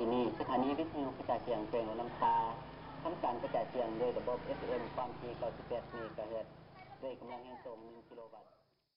ที่นี่สถานีวิทยุกระจายเสียงเพลงลำพาทั้งการกระจายเสียงด้วยระบบ FM ความถี่91เมกะเฮิรตซ์ด้วยกำลังแห่งส่ง1กิโลวัตต์